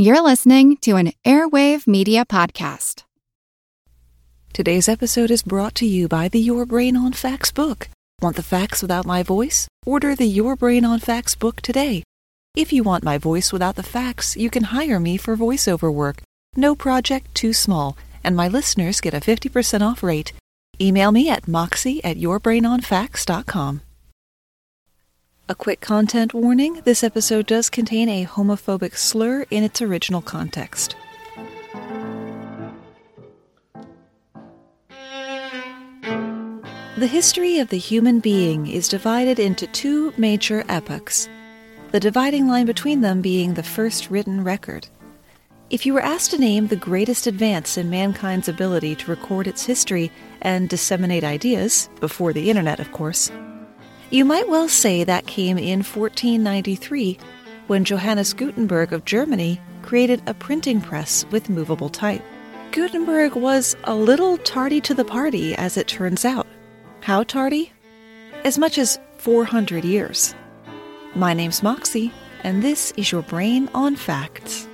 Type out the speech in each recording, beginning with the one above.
You're listening to an Airwave Media Podcast. Today's episode is brought to you by the Your Brain on Facts book. Want the facts without my voice? Order the Your Brain on Facts book today. If you want my voice without the facts, you can hire me for voiceover work. No project too small, and my listeners get a 50% off rate. Email me at moxie at yourbrainonfacts.com. A quick content warning this episode does contain a homophobic slur in its original context. The history of the human being is divided into two major epochs, the dividing line between them being the first written record. If you were asked to name the greatest advance in mankind's ability to record its history and disseminate ideas, before the internet, of course, you might well say that came in 1493 when Johannes Gutenberg of Germany created a printing press with movable type. Gutenberg was a little tardy to the party, as it turns out. How tardy? As much as 400 years. My name's Moxie, and this is your Brain on Facts.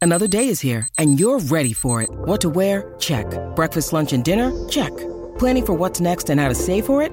Another day is here, and you're ready for it. What to wear? Check. Breakfast, lunch, and dinner? Check. Planning for what's next and how to save for it?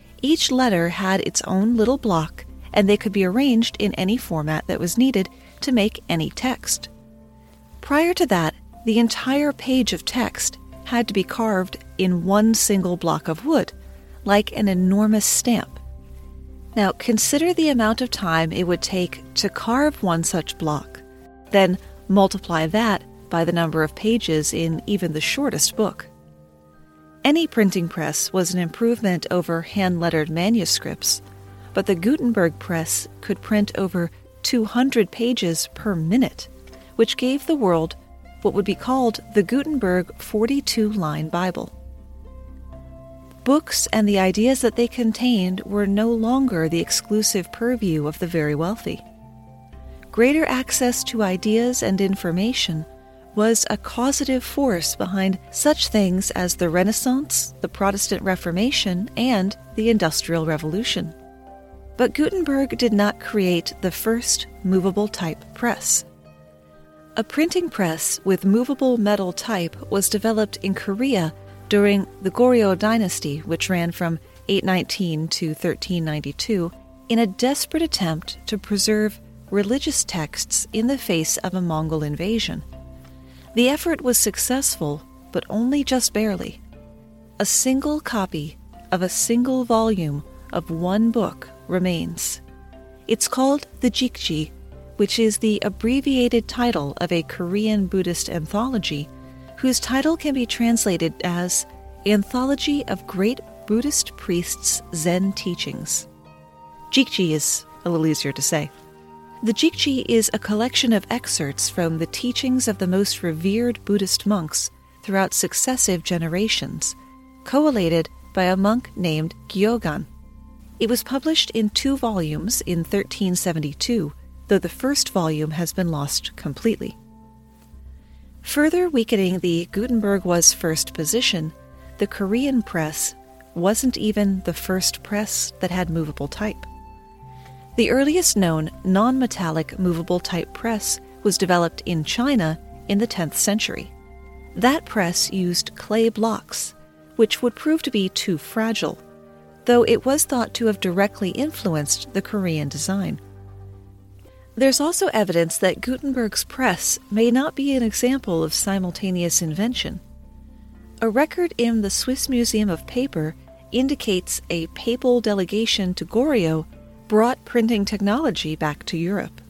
each letter had its own little block, and they could be arranged in any format that was needed to make any text. Prior to that, the entire page of text had to be carved in one single block of wood, like an enormous stamp. Now, consider the amount of time it would take to carve one such block. Then multiply that by the number of pages in even the shortest book. Any printing press was an improvement over hand lettered manuscripts, but the Gutenberg press could print over 200 pages per minute, which gave the world what would be called the Gutenberg 42 line Bible. Books and the ideas that they contained were no longer the exclusive purview of the very wealthy. Greater access to ideas and information was a causative force behind such things as the Renaissance, the Protestant Reformation, and the Industrial Revolution. But Gutenberg did not create the first movable type press. A printing press with movable metal type was developed in Korea during the Goryeo dynasty, which ran from 819 to 1392, in a desperate attempt to preserve religious texts in the face of a Mongol invasion. The effort was successful, but only just barely. A single copy of a single volume of one book remains. It's called the Jikji, which is the abbreviated title of a Korean Buddhist anthology, whose title can be translated as Anthology of Great Buddhist Priests' Zen Teachings. Jikji is a little easier to say. The Jikji is a collection of excerpts from the teachings of the most revered Buddhist monks throughout successive generations, collated by a monk named Gyogan. It was published in two volumes in 1372, though the first volume has been lost completely. Further weakening the Gutenberg was first position, the Korean press wasn't even the first press that had movable type. The earliest known non metallic movable type press was developed in China in the 10th century. That press used clay blocks, which would prove to be too fragile, though it was thought to have directly influenced the Korean design. There's also evidence that Gutenberg's press may not be an example of simultaneous invention. A record in the Swiss Museum of Paper indicates a papal delegation to Goryeo brought printing technology back to Europe.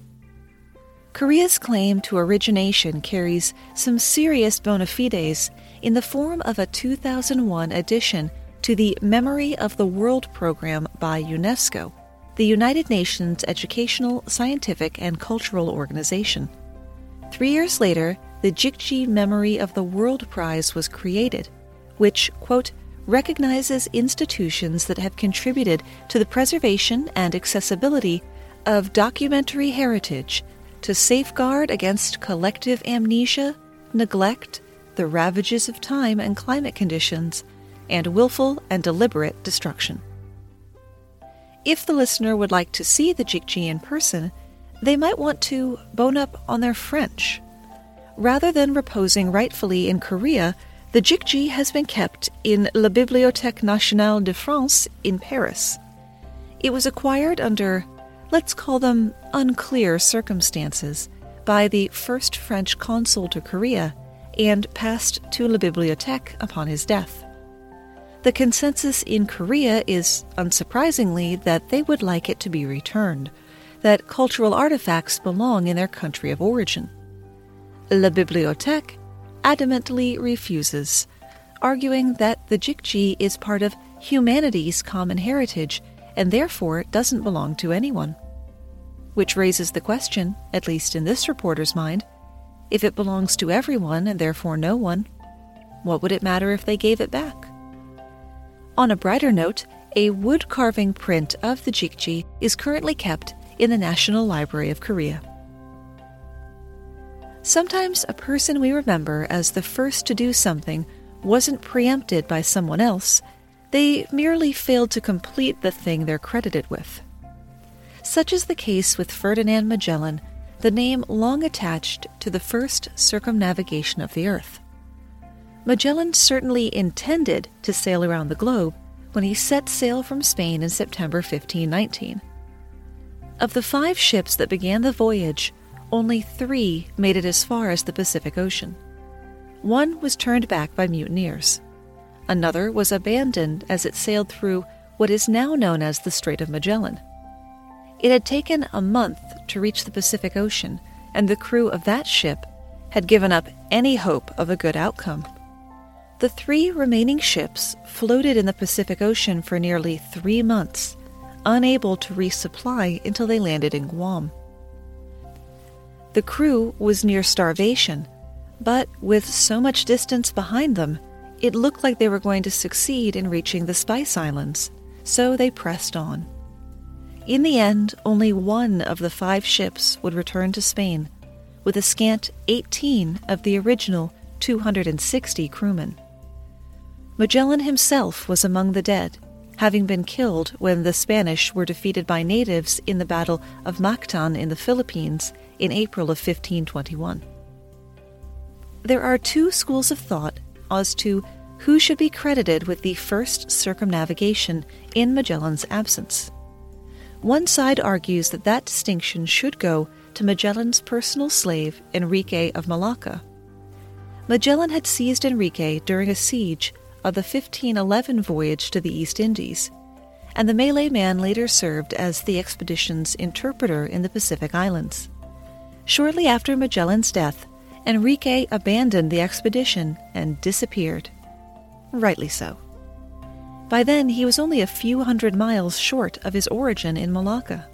Korea's claim to origination carries some serious bona fides in the form of a 2001 addition to the Memory of the World program by UNESCO, the United Nations educational, scientific, and cultural organization. Three years later, the Jikji Memory of the World Prize was created, which, quote, recognizes institutions that have contributed to the preservation and accessibility of documentary heritage to safeguard against collective amnesia, neglect, the ravages of time and climate conditions, and willful and deliberate destruction. If the listener would like to see the Jikji in person, they might want to bone up on their French. Rather than reposing rightfully in Korea, the Jikji has been kept in La Bibliothèque Nationale de France in Paris. It was acquired under, let's call them unclear circumstances, by the first French consul to Korea and passed to La Bibliothèque upon his death. The consensus in Korea is, unsurprisingly, that they would like it to be returned, that cultural artifacts belong in their country of origin. La Bibliothèque adamantly refuses, arguing that the Jikji is part of humanity's common heritage and therefore doesn't belong to anyone. Which raises the question, at least in this reporter's mind, if it belongs to everyone and therefore no one, what would it matter if they gave it back? On a brighter note, a wood carving print of the Jikji is currently kept in the National Library of Korea. Sometimes a person we remember as the first to do something wasn't preempted by someone else, they merely failed to complete the thing they're credited with. Such is the case with Ferdinand Magellan, the name long attached to the first circumnavigation of the Earth. Magellan certainly intended to sail around the globe when he set sail from Spain in September 1519. Of the five ships that began the voyage, only three made it as far as the Pacific Ocean. One was turned back by mutineers. Another was abandoned as it sailed through what is now known as the Strait of Magellan. It had taken a month to reach the Pacific Ocean, and the crew of that ship had given up any hope of a good outcome. The three remaining ships floated in the Pacific Ocean for nearly three months, unable to resupply until they landed in Guam. The crew was near starvation, but with so much distance behind them, it looked like they were going to succeed in reaching the Spice Islands, so they pressed on. In the end, only one of the five ships would return to Spain, with a scant 18 of the original 260 crewmen. Magellan himself was among the dead, having been killed when the Spanish were defeated by natives in the Battle of Mactan in the Philippines in April of 1521. There are two schools of thought as to who should be credited with the first circumnavigation in Magellan's absence. One side argues that that distinction should go to Magellan's personal slave, Enrique of Malacca. Magellan had seized Enrique during a siege of the 1511 voyage to the East Indies, and the Malay man later served as the expedition's interpreter in the Pacific Islands. Shortly after Magellan's death, Enrique abandoned the expedition and disappeared. Rightly so. By then, he was only a few hundred miles short of his origin in Malacca.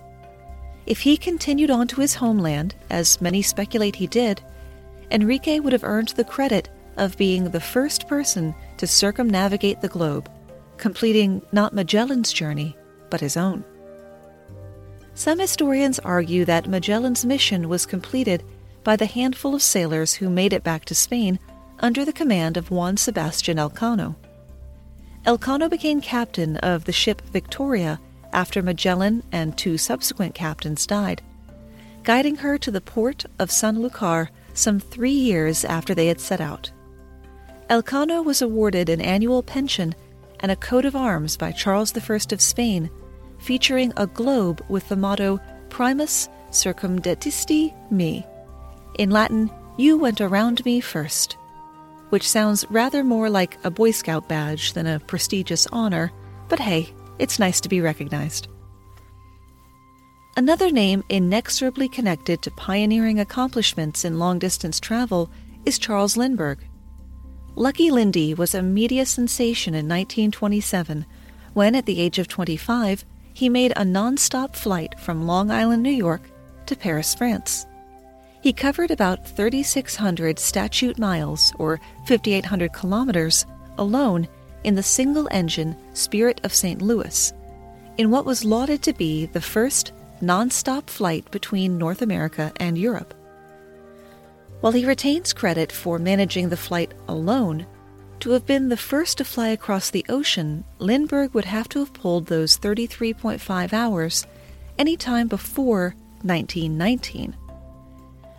If he continued on to his homeland, as many speculate he did, Enrique would have earned the credit of being the first person to circumnavigate the globe, completing not Magellan's journey, but his own. Some historians argue that Magellan's mission was completed by the handful of sailors who made it back to Spain under the command of Juan Sebastian Elcano. Elcano became captain of the ship Victoria after Magellan and two subsequent captains died, guiding her to the port of Sanlúcar some three years after they had set out. Elcano was awarded an annual pension and a coat of arms by Charles I of Spain, featuring a globe with the motto Primus circumdedisti me. In Latin, you went around me first which sounds rather more like a Boy Scout badge than a prestigious honor, but hey, it's nice to be recognized. Another name inexorably connected to pioneering accomplishments in long distance travel is Charles Lindbergh. Lucky Lindy was a media sensation in 1927 when, at the age of 25, he made a non stop flight from Long Island, New York to Paris, France. He covered about 3,600 statute miles, or 5,800 kilometers, alone in the single engine Spirit of St. Louis, in what was lauded to be the first non stop flight between North America and Europe. While he retains credit for managing the flight alone, to have been the first to fly across the ocean, Lindbergh would have to have pulled those 33.5 hours any time before 1919.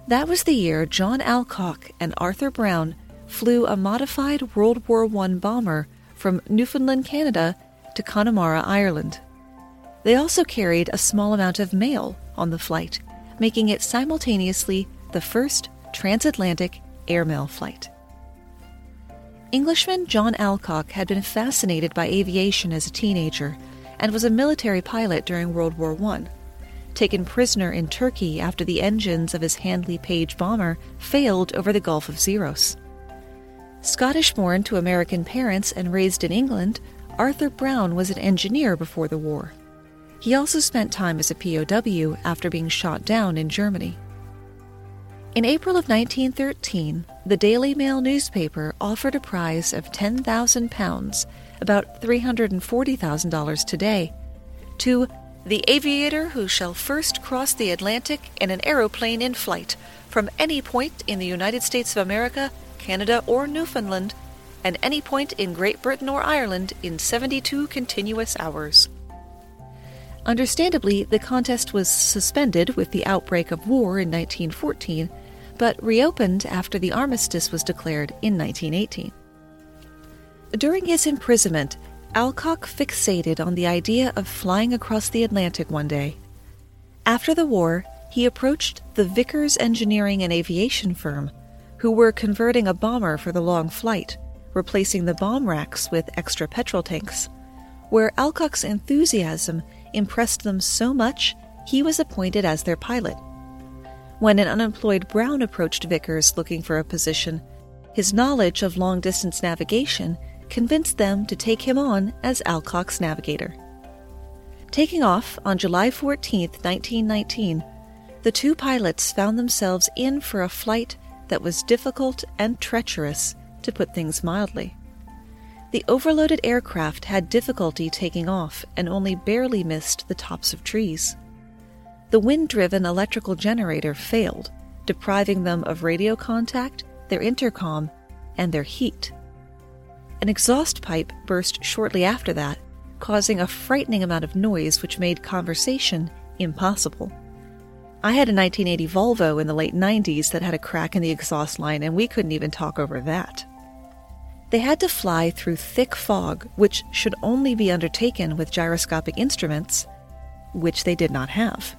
That was the year John Alcock and Arthur Brown flew a modified World War I bomber from Newfoundland, Canada to Connemara, Ireland. They also carried a small amount of mail on the flight, making it simultaneously the first transatlantic airmail flight. Englishman John Alcock had been fascinated by aviation as a teenager and was a military pilot during World War I. Taken prisoner in Turkey after the engines of his Handley Page bomber failed over the Gulf of Xeros. Scottish born to American parents and raised in England, Arthur Brown was an engineer before the war. He also spent time as a POW after being shot down in Germany. In April of 1913, the Daily Mail newspaper offered a prize of £10,000, about $340,000 today, to the aviator who shall first cross the Atlantic in an aeroplane in flight from any point in the United States of America, Canada, or Newfoundland, and any point in Great Britain or Ireland in 72 continuous hours. Understandably, the contest was suspended with the outbreak of war in 1914 but reopened after the armistice was declared in 1918. During his imprisonment, Alcock fixated on the idea of flying across the Atlantic one day. After the war, he approached the Vickers Engineering and Aviation firm, who were converting a bomber for the long flight, replacing the bomb racks with extra petrol tanks, where Alcock's enthusiasm impressed them so much he was appointed as their pilot. When an unemployed Brown approached Vickers looking for a position, his knowledge of long distance navigation convinced them to take him on as Alcock's navigator. Taking off on July 14, 1919, the two pilots found themselves in for a flight that was difficult and treacherous, to put things mildly. The overloaded aircraft had difficulty taking off and only barely missed the tops of trees the wind driven electrical generator failed, depriving them of radio contact, their intercom, and their heat. An exhaust pipe burst shortly after that, causing a frightening amount of noise which made conversation impossible. I had a 1980 Volvo in the late 90s that had a crack in the exhaust line, and we couldn't even talk over that. They had to fly through thick fog, which should only be undertaken with gyroscopic instruments, which they did not have.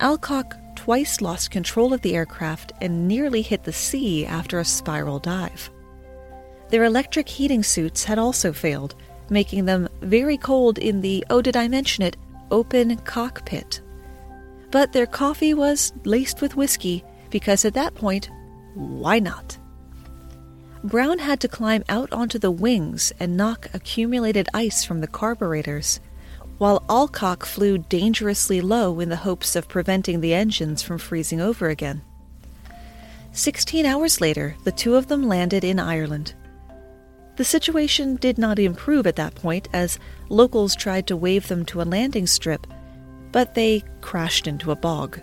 Alcock twice lost control of the aircraft and nearly hit the sea after a spiral dive. Their electric heating suits had also failed, making them very cold in the, oh, did I mention it, open cockpit. But their coffee was laced with whiskey because at that point, why not? Brown had to climb out onto the wings and knock accumulated ice from the carburetors while Alcock flew dangerously low in the hopes of preventing the engines from freezing over again. Sixteen hours later, the two of them landed in Ireland. The situation did not improve at that point as locals tried to wave them to a landing strip, but they crashed into a bog.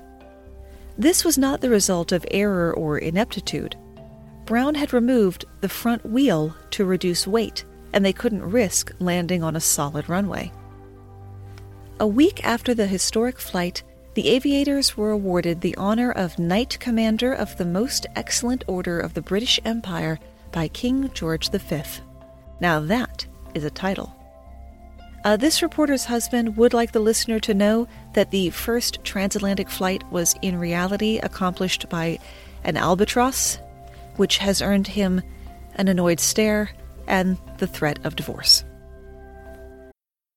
This was not the result of error or ineptitude. Brown had removed the front wheel to reduce weight, and they couldn't risk landing on a solid runway. A week after the historic flight, the aviators were awarded the honor of Knight Commander of the Most Excellent Order of the British Empire by King George V. Now that is a title. Uh, this reporter's husband would like the listener to know that the first transatlantic flight was in reality accomplished by an albatross, which has earned him an annoyed stare and the threat of divorce.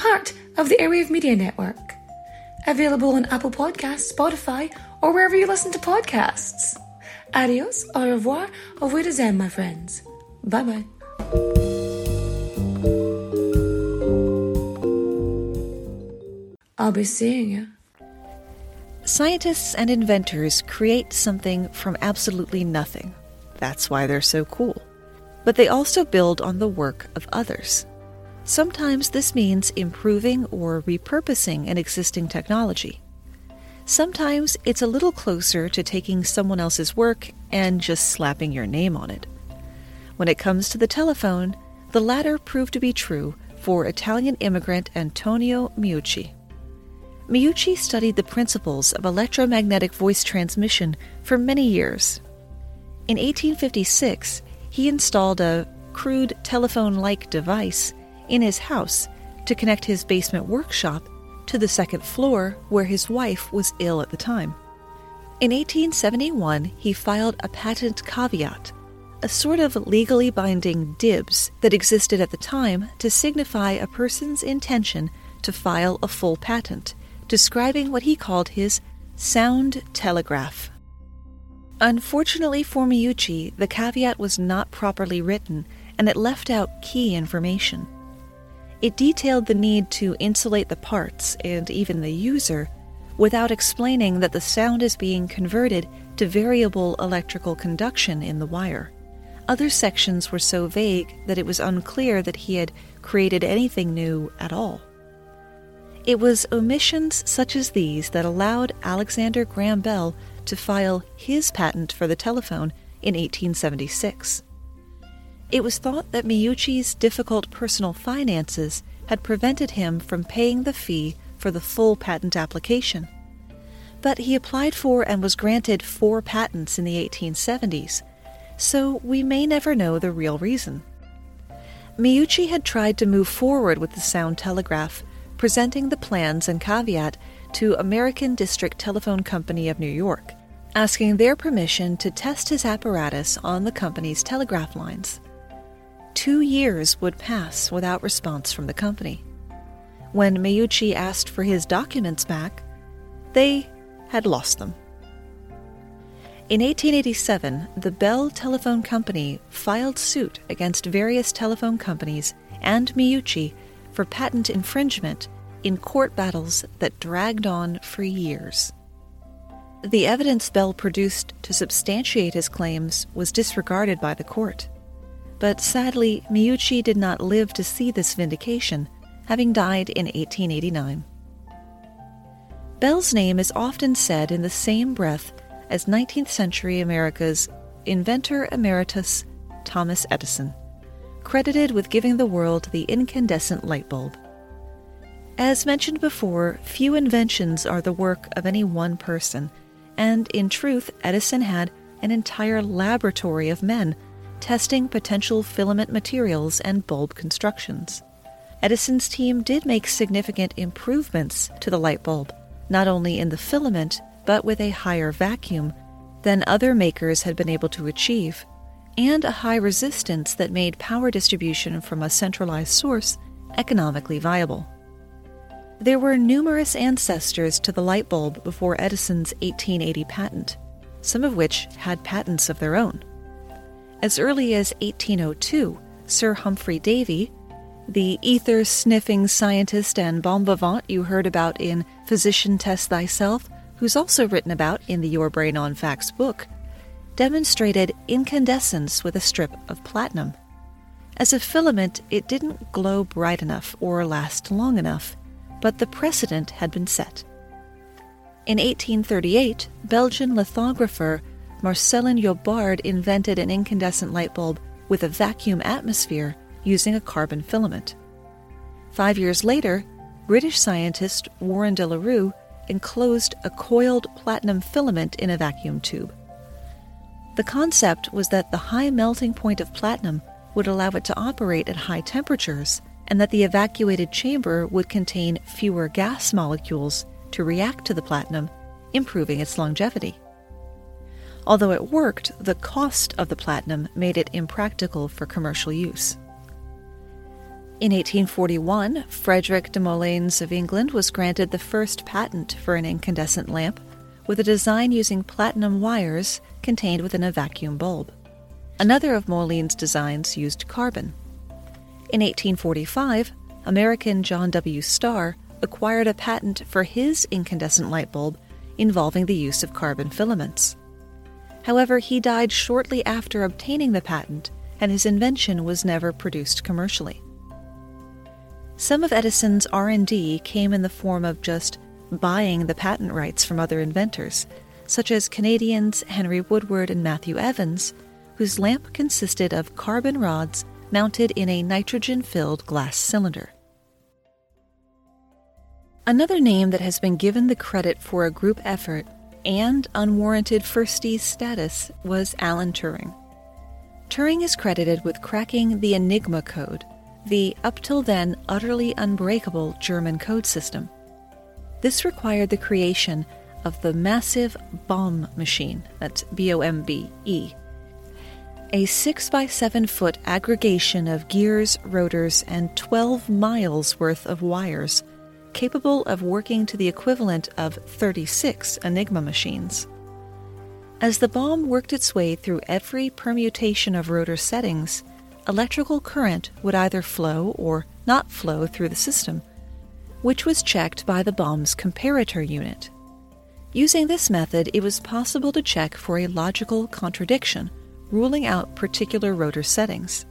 part of the Airwave Media Network. Available on Apple Podcasts, Spotify, or wherever you listen to podcasts. Adios, au revoir, au revoir, my friends. Bye bye. I'll be seeing you. Scientists and inventors create something from absolutely nothing. That's why they're so cool. But they also build on the work of others. Sometimes this means improving or repurposing an existing technology. Sometimes it's a little closer to taking someone else's work and just slapping your name on it. When it comes to the telephone, the latter proved to be true for Italian immigrant Antonio Meucci. Meucci studied the principles of electromagnetic voice transmission for many years. In 1856, he installed a crude telephone like device in his house to connect his basement workshop to the second floor where his wife was ill at the time. In 1871, he filed a patent caveat, a sort of legally binding dibs that existed at the time to signify a person's intention to file a full patent, describing what he called his sound telegraph. Unfortunately for Meucci, the caveat was not properly written and it left out key information. It detailed the need to insulate the parts and even the user without explaining that the sound is being converted to variable electrical conduction in the wire. Other sections were so vague that it was unclear that he had created anything new at all. It was omissions such as these that allowed Alexander Graham Bell to file his patent for the telephone in 1876. It was thought that Meucci's difficult personal finances had prevented him from paying the fee for the full patent application. But he applied for and was granted four patents in the 1870s, so we may never know the real reason. Meucci had tried to move forward with the sound telegraph, presenting the plans and caveat to American District Telephone Company of New York, asking their permission to test his apparatus on the company's telegraph lines two years would pass without response from the company. When Meucci asked for his documents back, they had lost them. In 1887, the Bell Telephone Company filed suit against various telephone companies and Meucci for patent infringement in court battles that dragged on for years. The evidence Bell produced to substantiate his claims was disregarded by the court. But sadly, Meucci did not live to see this vindication, having died in 1889. Bell's name is often said in the same breath as 19th century America's inventor emeritus Thomas Edison, credited with giving the world the incandescent light bulb. As mentioned before, few inventions are the work of any one person, and in truth, Edison had an entire laboratory of men testing potential filament materials and bulb constructions. Edison's team did make significant improvements to the light bulb, not only in the filament, but with a higher vacuum than other makers had been able to achieve, and a high resistance that made power distribution from a centralized source economically viable. There were numerous ancestors to the light bulb before Edison's 1880 patent, some of which had patents of their own. As early as 1802, Sir Humphry Davy, the ether sniffing scientist and bon vivant you heard about in Physician Test Thyself, who's also written about in the Your Brain on Facts book, demonstrated incandescence with a strip of platinum. As a filament, it didn't glow bright enough or last long enough, but the precedent had been set. In 1838, Belgian lithographer Marcelin Jobard invented an incandescent light bulb with a vacuum atmosphere using a carbon filament. Five years later, British scientist Warren de la Rue enclosed a coiled platinum filament in a vacuum tube. The concept was that the high melting point of platinum would allow it to operate at high temperatures, and that the evacuated chamber would contain fewer gas molecules to react to the platinum, improving its longevity. Although it worked, the cost of the platinum made it impractical for commercial use. In 1841, Frederick de Moleyns of England was granted the first patent for an incandescent lamp with a design using platinum wires contained within a vacuum bulb. Another of Moleyns' designs used carbon. In 1845, American John W. Starr acquired a patent for his incandescent light bulb involving the use of carbon filaments. However, he died shortly after obtaining the patent, and his invention was never produced commercially. Some of Edison's R&D came in the form of just buying the patent rights from other inventors, such as Canadians Henry Woodward and Matthew Evans, whose lamp consisted of carbon rods mounted in a nitrogen filled glass cylinder. Another name that has been given the credit for a group effort and unwarranted firstie status was Alan Turing. Turing is credited with cracking the Enigma code, the up till then utterly unbreakable German code system. This required the creation of the massive bombe machine, that's B O M B E, a 6 by 7 foot aggregation of gears, rotors, and 12 miles worth of wires capable of working to the equivalent of 36 Enigma machines. As the bombe worked its way through every permutation of rotor settings, electrical current would either flow or not flow through the system, which was checked by the bombe's comparator unit. Using this method, it was possible to check for a logical contradiction, ruling out particular rotor settings.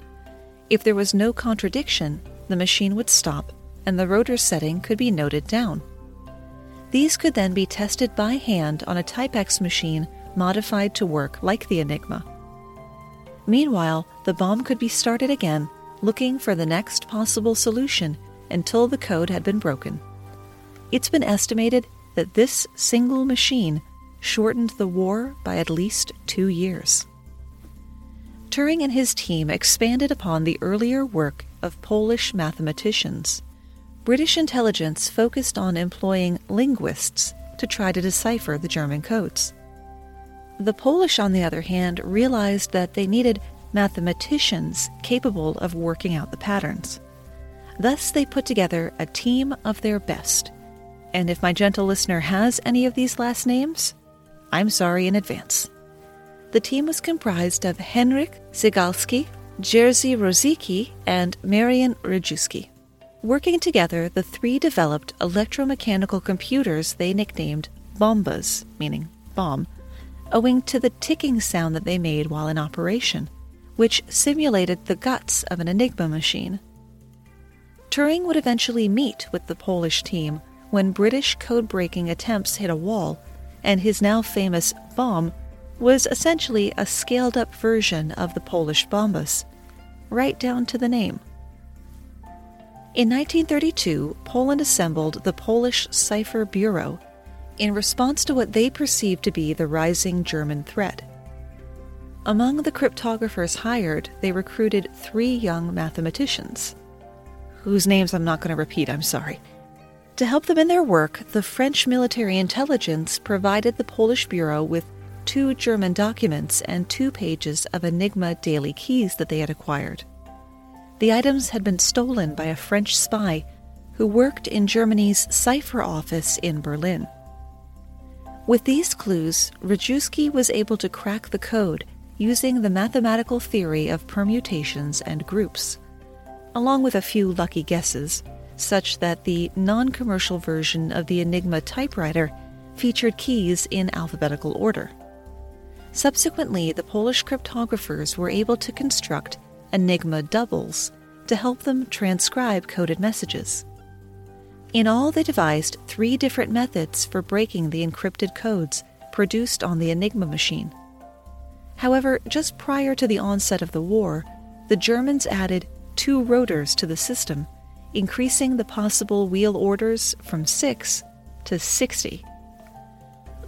If there was no contradiction, the machine would stop and the rotor setting could be noted down. These could then be tested by hand on a Typex machine modified to work like the Enigma. Meanwhile, the bombe could be started again, looking for the next possible solution until the code had been broken. It's been estimated that this single machine shortened the war by at least two years. Turing and his team expanded upon the earlier work of Polish mathematicians. British intelligence focused on employing linguists to try to decipher the German codes. The Polish, on the other hand, realized that they needed mathematicians capable of working out the patterns. Thus, they put together a team of their best. And if my gentle listener has any of these last names, I'm sorry in advance. The team was comprised of Henryk Zygalski, Jerzy Różycki, and Marian Rejewski. Working together, the three developed electromechanical computers they nicknamed bombas, meaning bomb, owing to the ticking sound that they made while in operation, which simulated the guts of an Enigma machine. Turing would eventually meet with the Polish team when British code breaking attempts hit a wall, and his now famous bombe was essentially a scaled up version of the Polish bombas, right down to the name. In 1932, Poland assembled the Polish Cipher Bureau in response to what they perceived to be the rising German threat. Among the cryptographers hired, they recruited three young mathematicians, whose names I'm not going to repeat, I'm sorry. To help them in their work, the French military intelligence provided the Polish Bureau with two German documents and two pages of Enigma daily keys that they had acquired. The items had been stolen by a French spy who worked in Germany's cipher office in Berlin. With these clues, Rejewski was able to crack the code using the mathematical theory of permutations and groups, along with a few lucky guesses, such that the non commercial version of the Enigma typewriter featured keys in alphabetical order. Subsequently, the Polish cryptographers were able to construct Enigma doubles to help them transcribe coded messages. In all, they devised three different methods for breaking the encrypted codes produced on the Enigma machine. However, just prior to the onset of the war, the Germans added two rotors to the system, increasing the possible wheel orders from six to 60.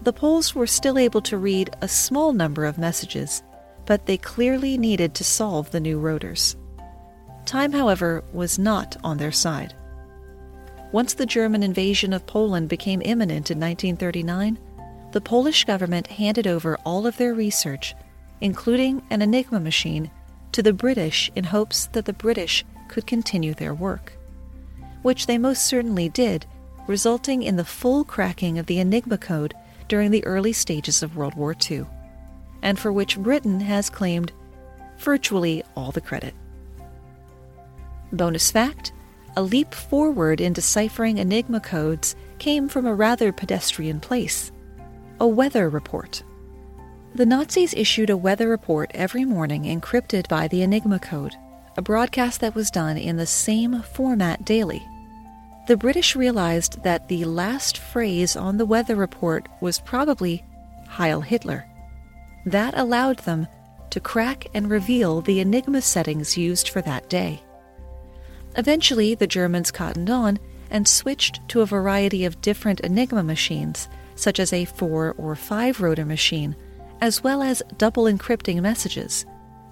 The Poles were still able to read a small number of messages, but they clearly needed to solve the new rotors. Time, however, was not on their side. Once the German invasion of Poland became imminent in 1939, the Polish government handed over all of their research, including an Enigma machine, to the British in hopes that the British could continue their work. Which they most certainly did, resulting in the full cracking of the Enigma code during the early stages of World War II, and for which Britain has claimed virtually all the credit. Bonus fact a leap forward in deciphering Enigma codes came from a rather pedestrian place a weather report. The Nazis issued a weather report every morning encrypted by the Enigma code, a broadcast that was done in the same format daily the British realized that the last phrase on the weather report was probably Heil Hitler. That allowed them to crack and reveal the Enigma settings used for that day. Eventually, the Germans cottoned on and switched to a variety of different Enigma machines, such as a four or five rotor machine, as well as double encrypting messages.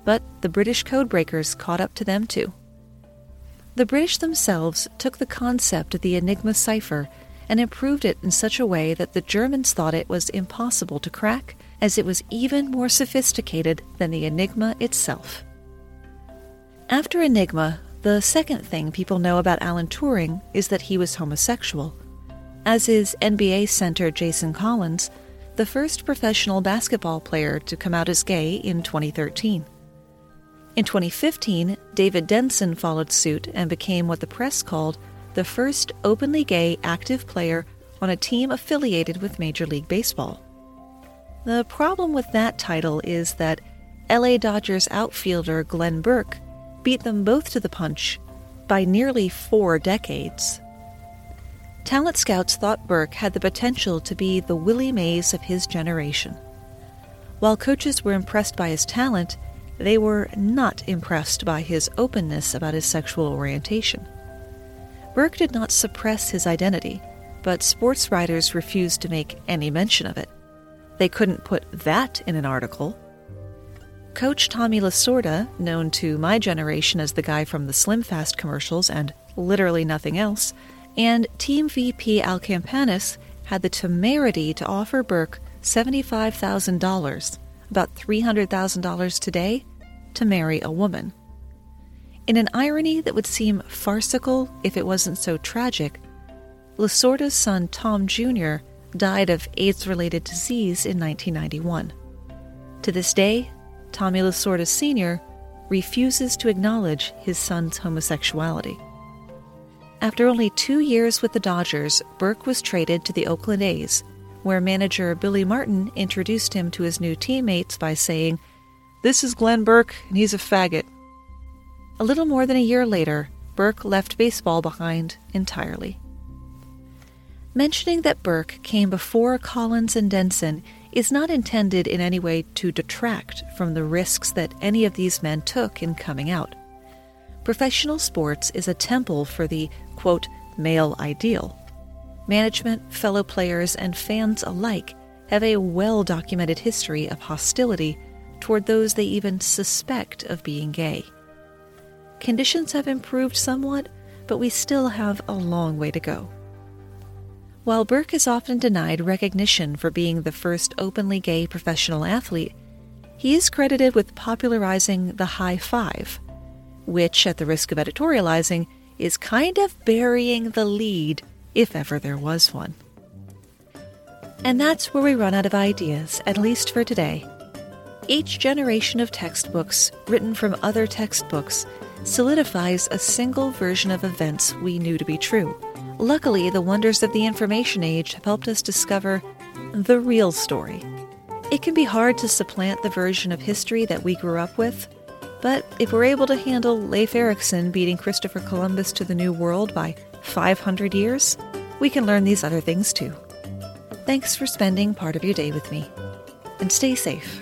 But the British codebreakers caught up to them too. The British themselves took the concept of the Enigma cipher and improved it in such a way that the Germans thought it was impossible to crack, as it was even more sophisticated than the Enigma itself. After Enigma, the second thing people know about Alan Turing is that he was homosexual. As is NBA center Jason Collins, the first professional basketball player to come out as gay in 2013. In 2015, David Denson followed suit and became what the press called the first openly gay active player on a team affiliated with Major League Baseball. The problem with that title is that LA Dodgers outfielder Glenn Burke beat them both to the punch by nearly four decades. Talent scouts thought Burke had the potential to be the Willie Mays of his generation. While coaches were impressed by his talent, they were not impressed by his openness about his sexual orientation. Burke did not suppress his identity, but sports writers refused to make any mention of it. They couldn't put that in an article. Coach Tommy Lasorda, known to my generation as the guy from the Slim Fast commercials and literally nothing else, and Team VP Al Campanis had the temerity to offer Burke $75,000, about $300,000 today, to marry a woman. In an irony that would seem farcical if it wasn't so tragic, Lasorda's son Tom Jr. died of AIDS related disease in 1991. To this day, Tommy Lasorda Sr. refuses to acknowledge his son's homosexuality. After only two years with the Dodgers, Burke was traded to the Oakland A's, where manager Billy Martin introduced him to his new teammates by saying, this is Glenn Burke, and he's a faggot. A little more than a year later, Burke left baseball behind entirely. Mentioning that Burke came before Collins and Denson is not intended in any way to detract from the risks that any of these men took in coming out. Professional sports is a temple for the, quote, male ideal. Management, fellow players, and fans alike have a well documented history of hostility toward those they even suspect of being gay. Conditions have improved somewhat, but we still have a long way to go. While Burke is often denied recognition for being the first openly gay professional athlete, he is credited with popularizing the high five, which, at the risk of editorializing, is kind of burying the lead if ever there was one. And that's where we run out of ideas, at least for today. Each generation of textbooks, written from other textbooks, solidifies a single version of events we knew to be true. Luckily, the wonders of the information age have helped us discover the real story. It can be hard to supplant the version of history that we grew up with, but if we're able to handle Leif Erikson beating Christopher Columbus to the New World by 500 years, we can learn these other things too. Thanks for spending part of your day with me. And stay safe.